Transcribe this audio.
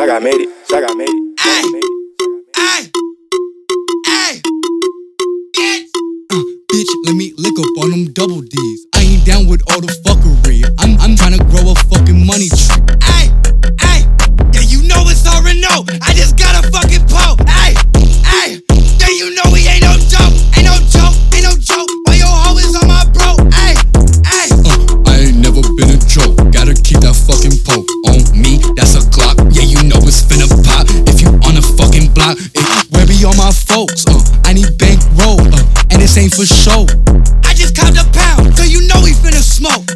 Saga made it. Saga made it. Ay. Saga made it. Ay, ay, bitch. Uh, bitch, let me lick up on them double D's. I ain't down with all the fuckery. I'm, I'm trying to grow a fucking money tree. Ay, ay, yeah, you know it's already no. I just got a fucking pole. Ay, ay, yeah, you know we ain't no joke. Ain't no joke, ain't no joke. Why your hoe is on my bro? Ay, ay. Uh, I ain't never been a joke. Gotta keep that fucking poke on me. this ain't for show. I just caught a pound, so you know he finna smoke.